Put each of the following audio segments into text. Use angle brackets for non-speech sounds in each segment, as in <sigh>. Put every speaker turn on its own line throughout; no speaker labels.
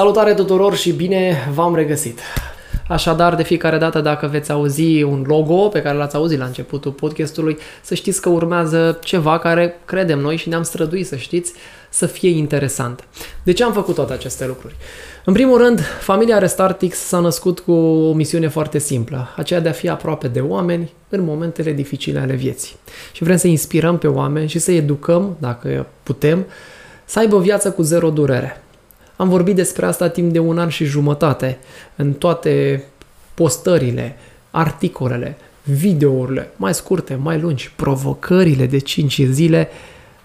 Salutare tuturor și bine v-am regăsit! Așadar, de fiecare dată dacă veți auzi un logo pe care l-ați auzit la începutul podcastului, să știți că urmează ceva care credem noi și ne-am străduit să știți să fie interesant. De ce am făcut toate aceste lucruri? În primul rând, familia Restartix s-a născut cu o misiune foarte simplă, aceea de a fi aproape de oameni în momentele dificile ale vieții. Și vrem să inspirăm pe oameni și să educăm, dacă putem, să aibă o viață cu zero durere. Am vorbit despre asta timp de un an și jumătate în toate postările, articolele, videourile, mai scurte, mai lungi, provocările de 5 zile,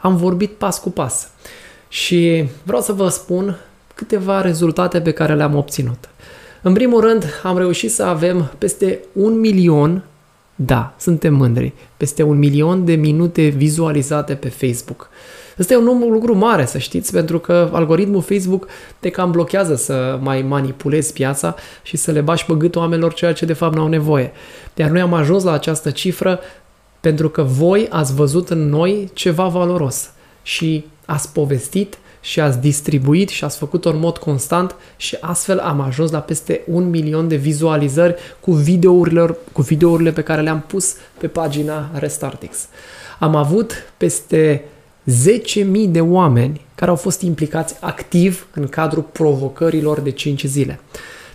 am vorbit pas cu pas. Și vreau să vă spun câteva rezultate pe care le-am obținut. În primul rând, am reușit să avem peste un milion, da, suntem mândri, peste un milion de minute vizualizate pe Facebook. Ăsta e un lucru mare, să știți, pentru că algoritmul Facebook te cam blochează să mai manipulezi piața și să le bași pe gâtul oamenilor ceea ce de fapt n-au nevoie. Iar noi am ajuns la această cifră pentru că voi ați văzut în noi ceva valoros și ați povestit și ați distribuit și ați făcut-o în mod constant și astfel am ajuns la peste un milion de vizualizări cu videourile, cu videourile pe care le-am pus pe pagina Restartix. Am avut peste 10.000 de oameni care au fost implicați activ în cadrul provocărilor de 5 zile.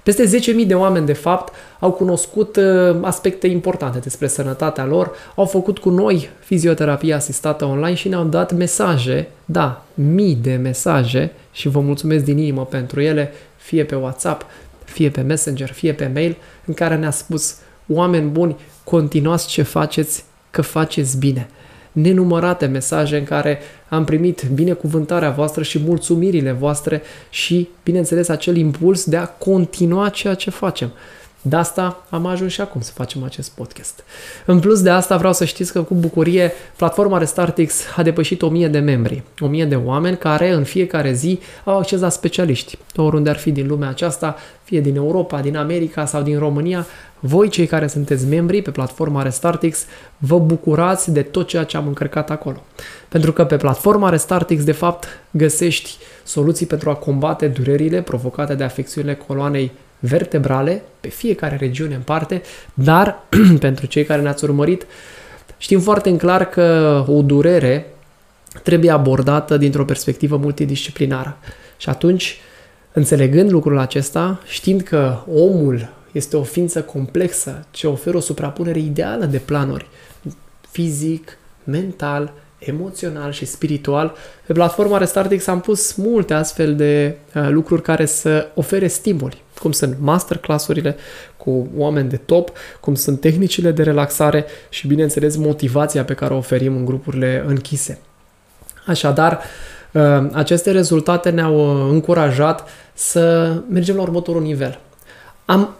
Peste 10.000 de oameni, de fapt, au cunoscut uh, aspecte importante despre sănătatea lor, au făcut cu noi fizioterapie asistată online și ne-au dat mesaje, da, mii de mesaje și vă mulțumesc din inimă pentru ele, fie pe WhatsApp, fie pe Messenger, fie pe mail, în care ne-a spus, oameni buni, continuați ce faceți, că faceți bine nenumărate mesaje în care am primit binecuvântarea voastră și mulțumirile voastre și, bineînțeles, acel impuls de a continua ceea ce facem. De asta am ajuns și acum să facem acest podcast. În plus de asta vreau să știți că cu bucurie platforma Restartix a depășit 1000 de membri, 1000 de oameni care în fiecare zi au acces la specialiști. Oriunde ar fi din lumea aceasta, fie din Europa, din America sau din România, voi cei care sunteți membri pe platforma Restartix vă bucurați de tot ceea ce am încărcat acolo. Pentru că pe platforma Restartix de fapt găsești soluții pentru a combate durerile provocate de afecțiunile coloanei vertebrale pe fiecare regiune în parte, dar <clears throat> pentru cei care ne-ați urmărit, știm foarte în clar că o durere trebuie abordată dintr-o perspectivă multidisciplinară. Și atunci, înțelegând lucrul acesta, știind că omul este o ființă complexă ce oferă o suprapunere ideală de planuri fizic, mental, emoțional și spiritual. Pe platforma Restartix am pus multe astfel de uh, lucruri care să ofere stimuli, cum sunt masterclassurile cu oameni de top, cum sunt tehnicile de relaxare și, bineînțeles, motivația pe care o oferim în grupurile închise. Așadar, uh, aceste rezultate ne-au uh, încurajat să mergem la următorul nivel. Am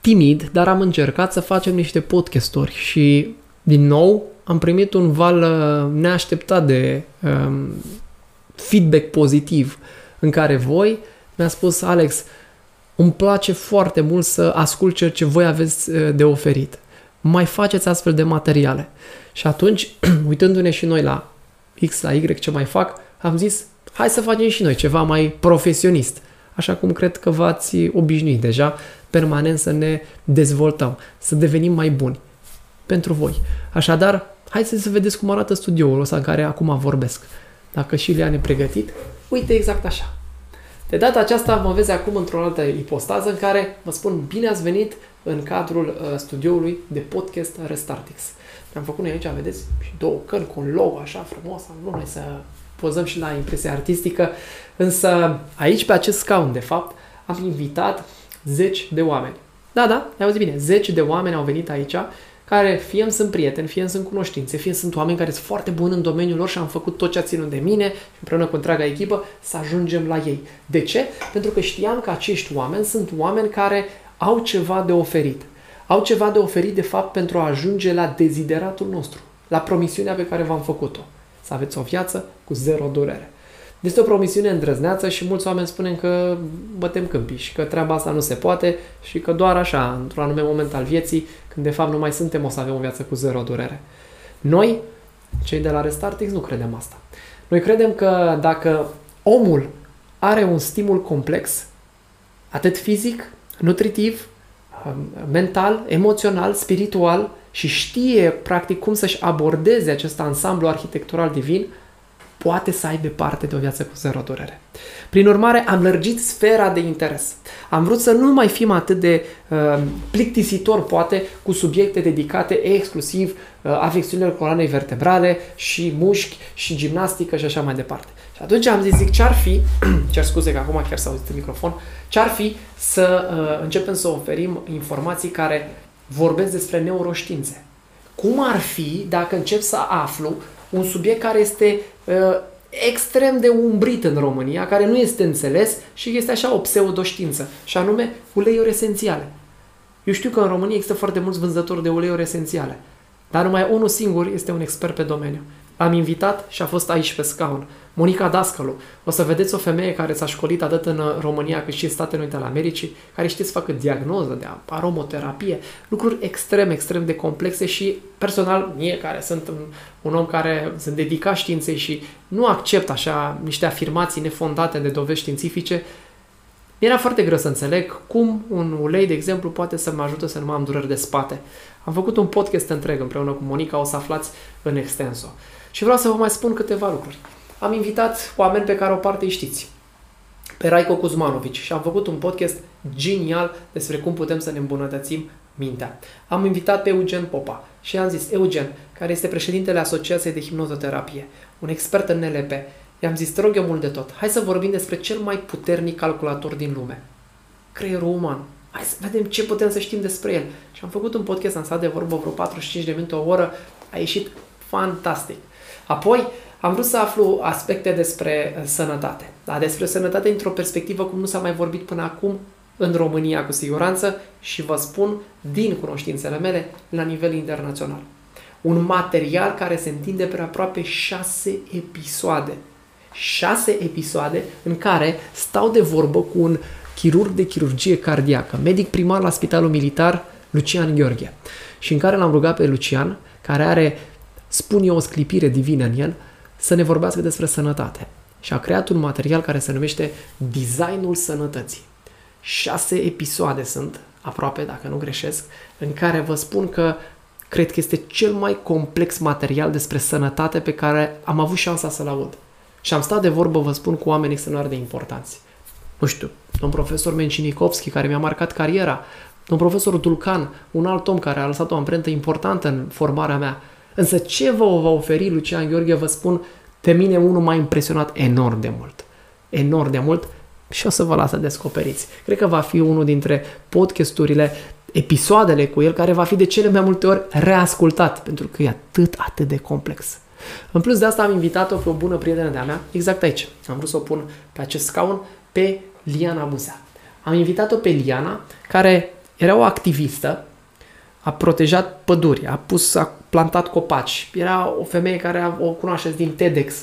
timid, dar am încercat să facem niște podcasturi și, din nou, am primit un val uh, neașteptat de um, feedback pozitiv în care voi mi-a spus Alex, îmi place foarte mult să ascult ceea ce voi aveți uh, de oferit. Mai faceți astfel de materiale. Și atunci, <clears throat> uitându-ne și noi la X, la Y, ce mai fac, am zis, hai să facem și noi ceva mai profesionist. Așa cum cred că v-ați obișnuit deja, permanent să ne dezvoltăm, să devenim mai buni pentru voi. Așadar, Hai să vedeți cum arată studioul ăsta în care acum vorbesc. Dacă și le-a nepregătit, uite exact așa. De data aceasta mă vezi acum într-o altă ipostază în care vă spun bine ați venit în cadrul uh, studioului de podcast Restartix. Am făcut noi aici, vedeți, și două căni cu un logo așa frumos, nu noi să pozăm și la impresia artistică, însă aici pe acest scaun, de fapt, am invitat zeci de oameni. Da, da, ai auzit bine, zeci de oameni au venit aici care fie îmi sunt prieteni, fie îmi sunt cunoștințe, fie sunt oameni care sunt foarte buni în domeniul lor și am făcut tot ce a ținut de mine împreună cu întreaga echipă să ajungem la ei. De ce? Pentru că știam că acești oameni sunt oameni care au ceva de oferit. Au ceva de oferit, de fapt, pentru a ajunge la dezideratul nostru, la promisiunea pe care v-am făcut-o. Să aveți o viață cu zero durere. Este o promisiune îndrăzneață și mulți oameni spun că bătem câmpii și că treaba asta nu se poate și că doar așa, într-un anume moment al vieții, când de fapt nu mai suntem, o să avem o viață cu zero durere. Noi, cei de la Restartix, nu credem asta. Noi credem că dacă omul are un stimul complex, atât fizic, nutritiv, um, mental, emoțional, spiritual și știe practic cum să-și abordeze acest ansamblu arhitectural divin, poate să aibă parte de o viață cu zero durere. Prin urmare, am lărgit sfera de interes. Am vrut să nu mai fim atât de uh, plictisitor, poate, cu subiecte dedicate exclusiv uh, afecțiunilor coloanei vertebrale și mușchi și gimnastică și așa mai departe. Și atunci am zis, zic, ce-ar fi, <clears throat> cer scuze că acum chiar s-a auzit în microfon, ce-ar fi să uh, începem să oferim informații care vorbesc despre neuroștiințe. Cum ar fi dacă încep să aflu un subiect care este uh, extrem de umbrit în România, care nu este înțeles și este așa o pseudoștiință, și anume uleiuri esențiale. Eu știu că în România există foarte mulți vânzători de uleiuri esențiale, dar numai unul singur este un expert pe domeniu. Am invitat și a fost aici pe scaun. Monica Dascălu. O să vedeți o femeie care s-a școlit atât în România cât și în Statele Unite ale Americii, care știți să facă diagnoză de aromoterapie, lucruri extrem, extrem de complexe și personal, mie care sunt un, un om care sunt dedicat științei și nu accept așa niște afirmații nefondate de dovezi științifice, mi-era foarte greu să înțeleg cum un ulei, de exemplu, poate să mă ajute să nu mai am dureri de spate. Am făcut un podcast întreg împreună cu Monica, o să aflați în extenso. Și vreau să vă mai spun câteva lucruri. Am invitat oameni pe care o parte îi știți. Pe Raico Kuzmanovic și am făcut un podcast genial despre cum putem să ne îmbunătățim mintea. Am invitat pe Eugen Popa și am zis, Eugen, care este președintele Asociației de Hipnozoterapie, un expert în NLP, i-am zis, te rog eu mult de tot, hai să vorbim despre cel mai puternic calculator din lume, creierul uman. Hai să vedem ce putem să știm despre el. Și am făcut un podcast, am stat de vorbă vreo 45 de minute, o oră, a ieșit fantastic. Apoi am vrut să aflu aspecte despre uh, sănătate. Da? Despre sănătate într-o perspectivă cum nu s-a mai vorbit până acum în România cu siguranță și vă spun din cunoștințele mele la nivel internațional. Un material care se întinde pe aproape șase episoade. Șase episoade în care stau de vorbă cu un chirurg de chirurgie cardiacă, medic primar la Spitalul Militar Lucian Gheorghe și în care l-am rugat pe Lucian, care are spun eu o sclipire divină în el, să ne vorbească despre sănătate. Și a creat un material care se numește Designul Sănătății. Șase episoade sunt, aproape, dacă nu greșesc, în care vă spun că cred că este cel mai complex material despre sănătate pe care am avut șansa să-l aud. Și am stat de vorbă, vă spun, cu oameni extraordinar de importanți. Nu știu, un profesor Mencinikovski, care mi-a marcat cariera, un profesor Dulcan, un alt om care a lăsat o amprentă importantă în formarea mea, Însă ce vă va oferi Lucian Gheorghe, vă spun, pe mine unul m-a impresionat enorm de mult. Enorm de mult și o să vă las să descoperiți. Cred că va fi unul dintre podcasturile, episoadele cu el, care va fi de cele mai multe ori reascultat, pentru că e atât, atât de complex. În plus de asta am invitat-o pe o bună prietenă de-a mea, exact aici. Am vrut să o pun pe acest scaun, pe Liana Buzea. Am invitat-o pe Liana, care era o activistă a protejat păduri, a pus, a plantat copaci. Era o femeie care o cunoașteți din TEDx,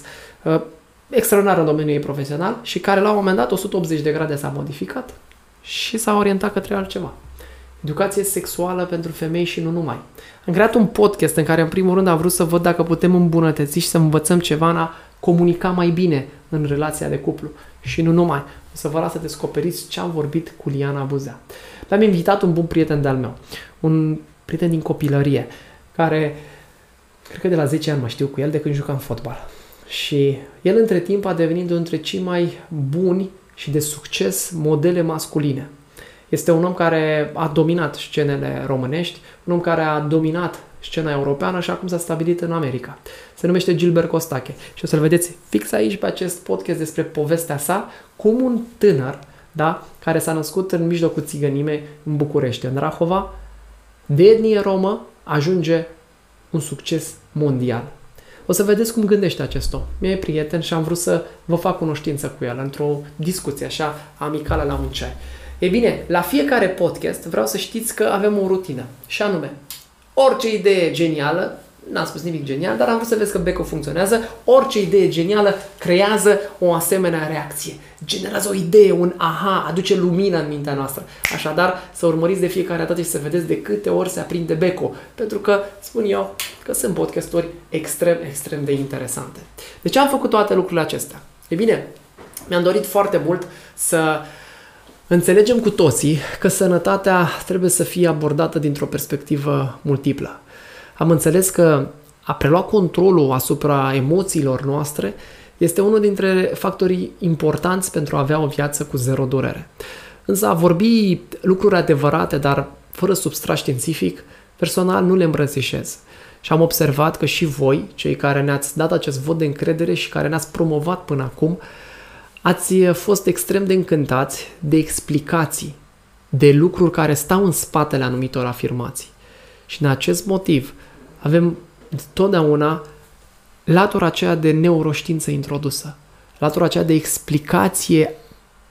uh, extraordinar în domeniul ei profesional și care la un moment dat 180 de grade s-a modificat și s-a orientat către altceva. Educație sexuală pentru femei și nu numai. Am creat un podcast în care în primul rând am vrut să văd dacă putem îmbunătăți și să învățăm ceva în a comunica mai bine în relația de cuplu și nu numai. O să vă las să descoperiți ce am vorbit cu Liana Buzea. L-am invitat un bun prieten de-al meu, un prieten din copilărie, care cred că de la 10 ani mă știu cu el de când jucam fotbal. Și el între timp a devenit unul dintre cei mai buni și de succes modele masculine. Este un om care a dominat scenele românești, un om care a dominat scena europeană și acum s-a stabilit în America. Se numește Gilbert Costache și o să-l vedeți fix aici pe acest podcast despre povestea sa, cum un tânăr, da, care s-a născut în mijlocul țigănime în București, în Rahova, de etnie romă ajunge un succes mondial. O să vedeți cum gândește acest om. Mi-e prieten și am vrut să vă fac cunoștință cu el într-o discuție așa amicală la un ceai. E bine, la fiecare podcast vreau să știți că avem o rutină și anume, orice idee genială N-am spus nimic genial, dar am vrut să vezi că Beco funcționează. Orice idee genială creează o asemenea reacție. Generează o idee, un aha, aduce lumină în mintea noastră. Așadar, să urmăriți de fiecare dată și să vedeți de câte ori se aprinde Beco. Pentru că, spun eu, că sunt podcasturi extrem, extrem de interesante. De ce am făcut toate lucrurile acestea? E bine, mi-am dorit foarte mult să Înțelegem cu toții că sănătatea trebuie să fie abordată dintr-o perspectivă multiplă. Am înțeles că a prelua controlul asupra emoțiilor noastre este unul dintre factorii importanți pentru a avea o viață cu zero durere. Însă a vorbi lucruri adevărate, dar fără substrat științific, personal nu le îmbrățișez. Și am observat că și voi, cei care ne-ați dat acest vot de încredere și care ne-ați promovat până acum, ați fost extrem de încântați de explicații, de lucruri care stau în spatele anumitor afirmații. Și în acest motiv avem totdeauna latura aceea de neuroștiință introdusă, latura aceea de explicație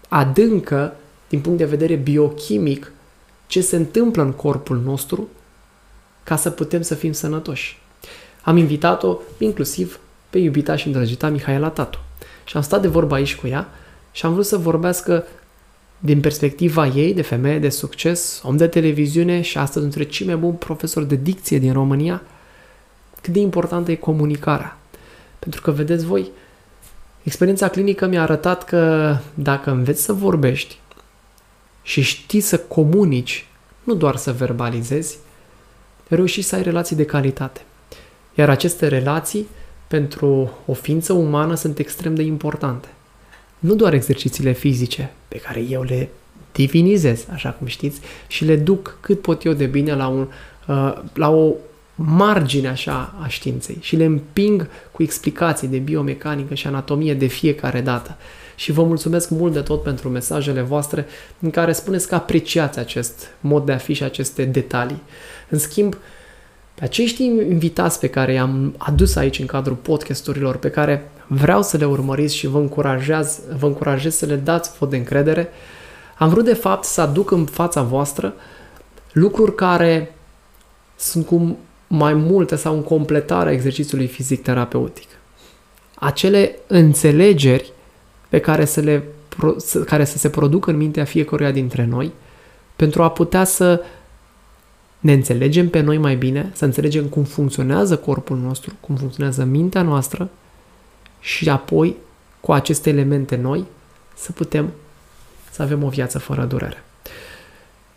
adâncă din punct de vedere biochimic ce se întâmplă în corpul nostru ca să putem să fim sănătoși. Am invitat-o inclusiv pe iubita și îndrăgita Mihaela Tatu. Și am stat de vorba aici cu ea și am vrut să vorbească din perspectiva ei de femeie de succes, om de televiziune și astăzi între cei mai buni profesori de dicție din România, cât de importantă e comunicarea. Pentru că, vedeți voi, experiența clinică mi-a arătat că dacă înveți să vorbești și știi să comunici, nu doar să verbalizezi, reușești să ai relații de calitate. Iar aceste relații, pentru o ființă umană, sunt extrem de importante. Nu doar exercițiile fizice, pe care eu le divinizez, așa cum știți, și le duc cât pot eu de bine la, un, uh, la o margine așa a științei și le împing cu explicații de biomecanică și anatomie de fiecare dată. Și vă mulțumesc mult de tot pentru mesajele voastre în care spuneți că apreciați acest mod de a fi și aceste detalii. În schimb, pe acești invitați pe care i-am adus aici în cadrul podcasturilor, pe care vreau să le urmăriți și vă încurajez, vă încurajez să le dați vot de încredere, am vrut de fapt să aduc în fața voastră lucruri care sunt cu mai multe sau în completarea exercițiului fizic terapeutic. Acele înțelegeri pe care să, le, care să se producă în mintea fiecăruia dintre noi pentru a putea să ne înțelegem pe noi mai bine, să înțelegem cum funcționează corpul nostru, cum funcționează mintea noastră și apoi, cu aceste elemente noi, să putem să avem o viață fără durere.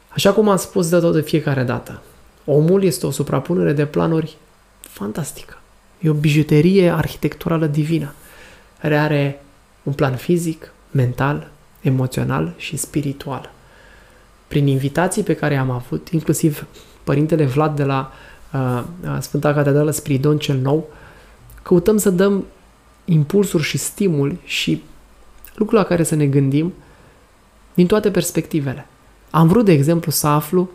Așa cum am spus de tot de fiecare dată, omul este o suprapunere de planuri fantastică. E o bijuterie arhitecturală divină, care are un plan fizic, mental, emoțional și spiritual. Prin invitații pe care am avut, inclusiv Părintele Vlad de la uh, Sfânta Catedrală Spiridon cel Nou, căutăm să dăm impulsuri și stimul și lucruri la care să ne gândim din toate perspectivele. Am vrut, de exemplu, să aflu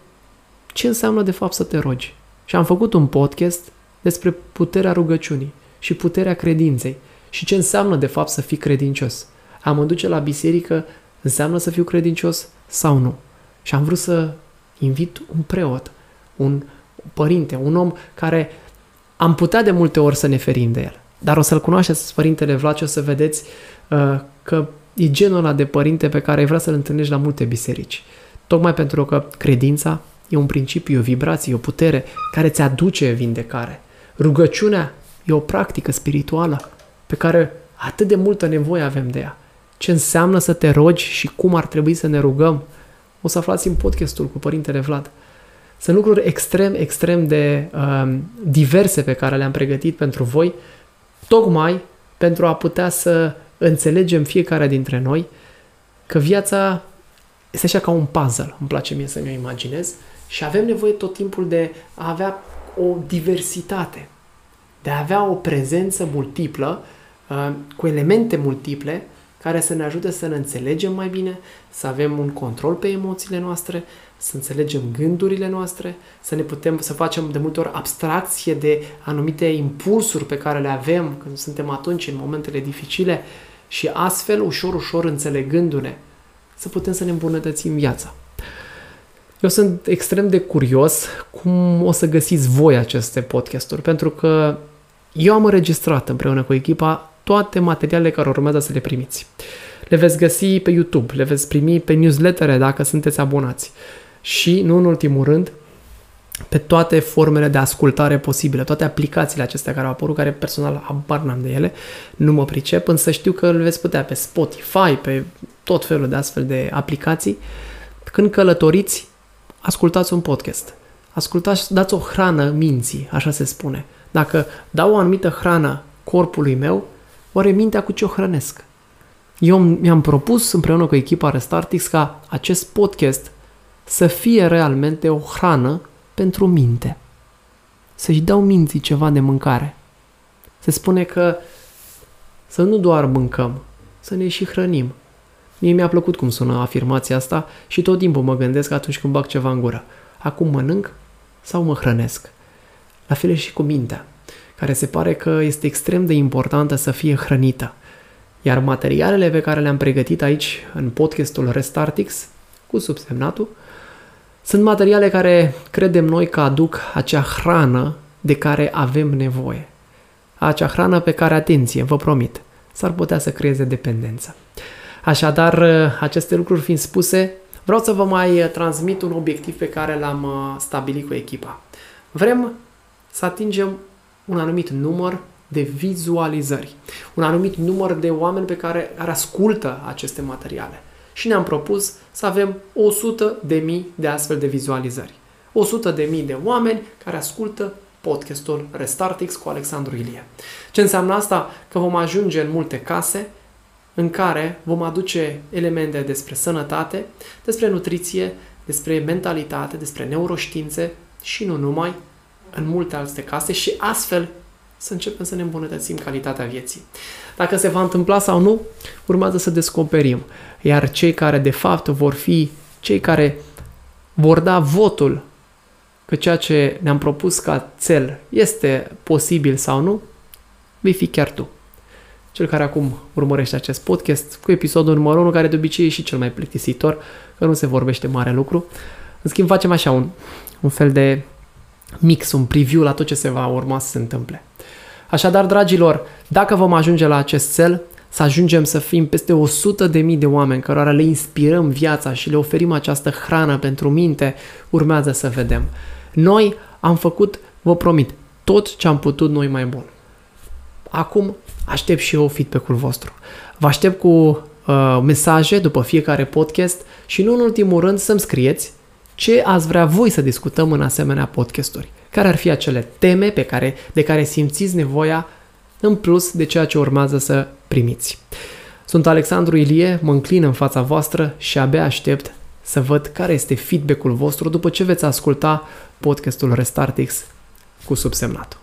ce înseamnă de fapt să te rogi. Și am făcut un podcast despre puterea rugăciunii și puterea credinței și ce înseamnă de fapt să fii credincios. Am mă duce la biserică înseamnă să fiu credincios sau nu. Și am vrut să invit un preot un părinte, un om care am putea de multe ori să ne ferim de el. Dar o să-l cunoașteți, Părintele Vlad, și o să vedeți uh, că e genul ăla de părinte pe care vrea să-l întâlnești la multe biserici. Tocmai pentru că credința e un principiu, e o vibrație, e o putere care ți aduce vindecare. Rugăciunea e o practică spirituală pe care atât de multă nevoie avem de ea. Ce înseamnă să te rogi și cum ar trebui să ne rugăm, o să aflați în podcastul cu Părintele Vlad. Sunt lucruri extrem, extrem de um, diverse pe care le-am pregătit pentru voi, tocmai pentru a putea să înțelegem fiecare dintre noi că viața este așa ca un puzzle, îmi place mie să mi-o imaginez, și avem nevoie tot timpul de a avea o diversitate, de a avea o prezență multiplă, uh, cu elemente multiple, care să ne ajute să ne înțelegem mai bine, să avem un control pe emoțiile noastre, să înțelegem gândurile noastre, să ne putem să facem de multe ori abstracție de anumite impulsuri pe care le avem când suntem atunci în momentele dificile și astfel, ușor, ușor înțelegându-ne, să putem să ne îmbunătățim viața. Eu sunt extrem de curios cum o să găsiți voi aceste podcasturi, pentru că eu am înregistrat împreună cu echipa toate materialele care urmează să le primiți. Le veți găsi pe YouTube, le veți primi pe newslettere dacă sunteți abonați. Și, nu în ultimul rând, pe toate formele de ascultare posibile, toate aplicațiile acestea care au apărut, care personal habar n-am de ele, nu mă pricep, însă știu că îl veți putea pe Spotify, pe tot felul de astfel de aplicații. Când călătoriți, ascultați un podcast. Ascultați, dați o hrană minții, așa se spune. Dacă dau o anumită hrană corpului meu, oare mintea cu ce o hrănesc? Eu mi-am propus împreună cu echipa Restartix ca acest podcast să fie realmente o hrană pentru minte. Să-și dau minții ceva de mâncare. Se spune că să nu doar mâncăm, să ne și hrănim. Mie mi-a plăcut cum sună afirmația asta și tot timpul mă gândesc atunci când bag ceva în gură. Acum mănânc sau mă hrănesc? La fel și cu mintea, care se pare că este extrem de importantă să fie hrănită. Iar materialele pe care le-am pregătit aici în podcastul Restartix, cu subsemnatul, sunt materiale care credem noi că aduc acea hrană de care avem nevoie. Acea hrană pe care, atenție, vă promit, s-ar putea să creeze dependență. Așadar, aceste lucruri fiind spuse, vreau să vă mai transmit un obiectiv pe care l-am uh, stabilit cu echipa. Vrem să atingem un anumit număr de vizualizări, un anumit număr de oameni pe care, care ascultă aceste materiale și ne-am propus să avem 100 de mii de astfel de vizualizări. 100 de mii de oameni care ascultă podcastul Restartix cu Alexandru Ilie. Ce înseamnă asta? Că vom ajunge în multe case în care vom aduce elemente despre sănătate, despre nutriție, despre mentalitate, despre neuroștiințe și nu numai, în multe alte case și astfel să începem să ne îmbunătățim calitatea vieții. Dacă se va întâmpla sau nu, urmează să descoperim. Iar cei care de fapt vor fi cei care vor da votul că ceea ce ne-am propus ca cel este posibil sau nu, vei fi chiar tu. Cel care acum urmărește acest podcast cu episodul numărul 1, care de obicei e și cel mai plictisitor, că nu se vorbește mare lucru. În schimb, facem așa un, un fel de mix, un preview la tot ce se va urma să se întâmple. Așadar, dragilor, dacă vom ajunge la acest cel, să ajungem să fim peste 100 de mii de oameni cărora le inspirăm viața și le oferim această hrană pentru minte, urmează să vedem. Noi am făcut, vă promit, tot ce am putut noi mai bun. Acum aștept și eu feedback-ul vostru. Vă aștept cu uh, mesaje după fiecare podcast și nu în ultimul rând să-mi scrieți ce ați vrea voi să discutăm în asemenea podcasturi. Care ar fi acele teme pe care, de care simțiți nevoia în plus de ceea ce urmează să primiți. Sunt Alexandru Ilie, mă înclin în fața voastră și abia aștept să văd care este feedback-ul vostru după ce veți asculta podcastul Restartix cu subsemnatul.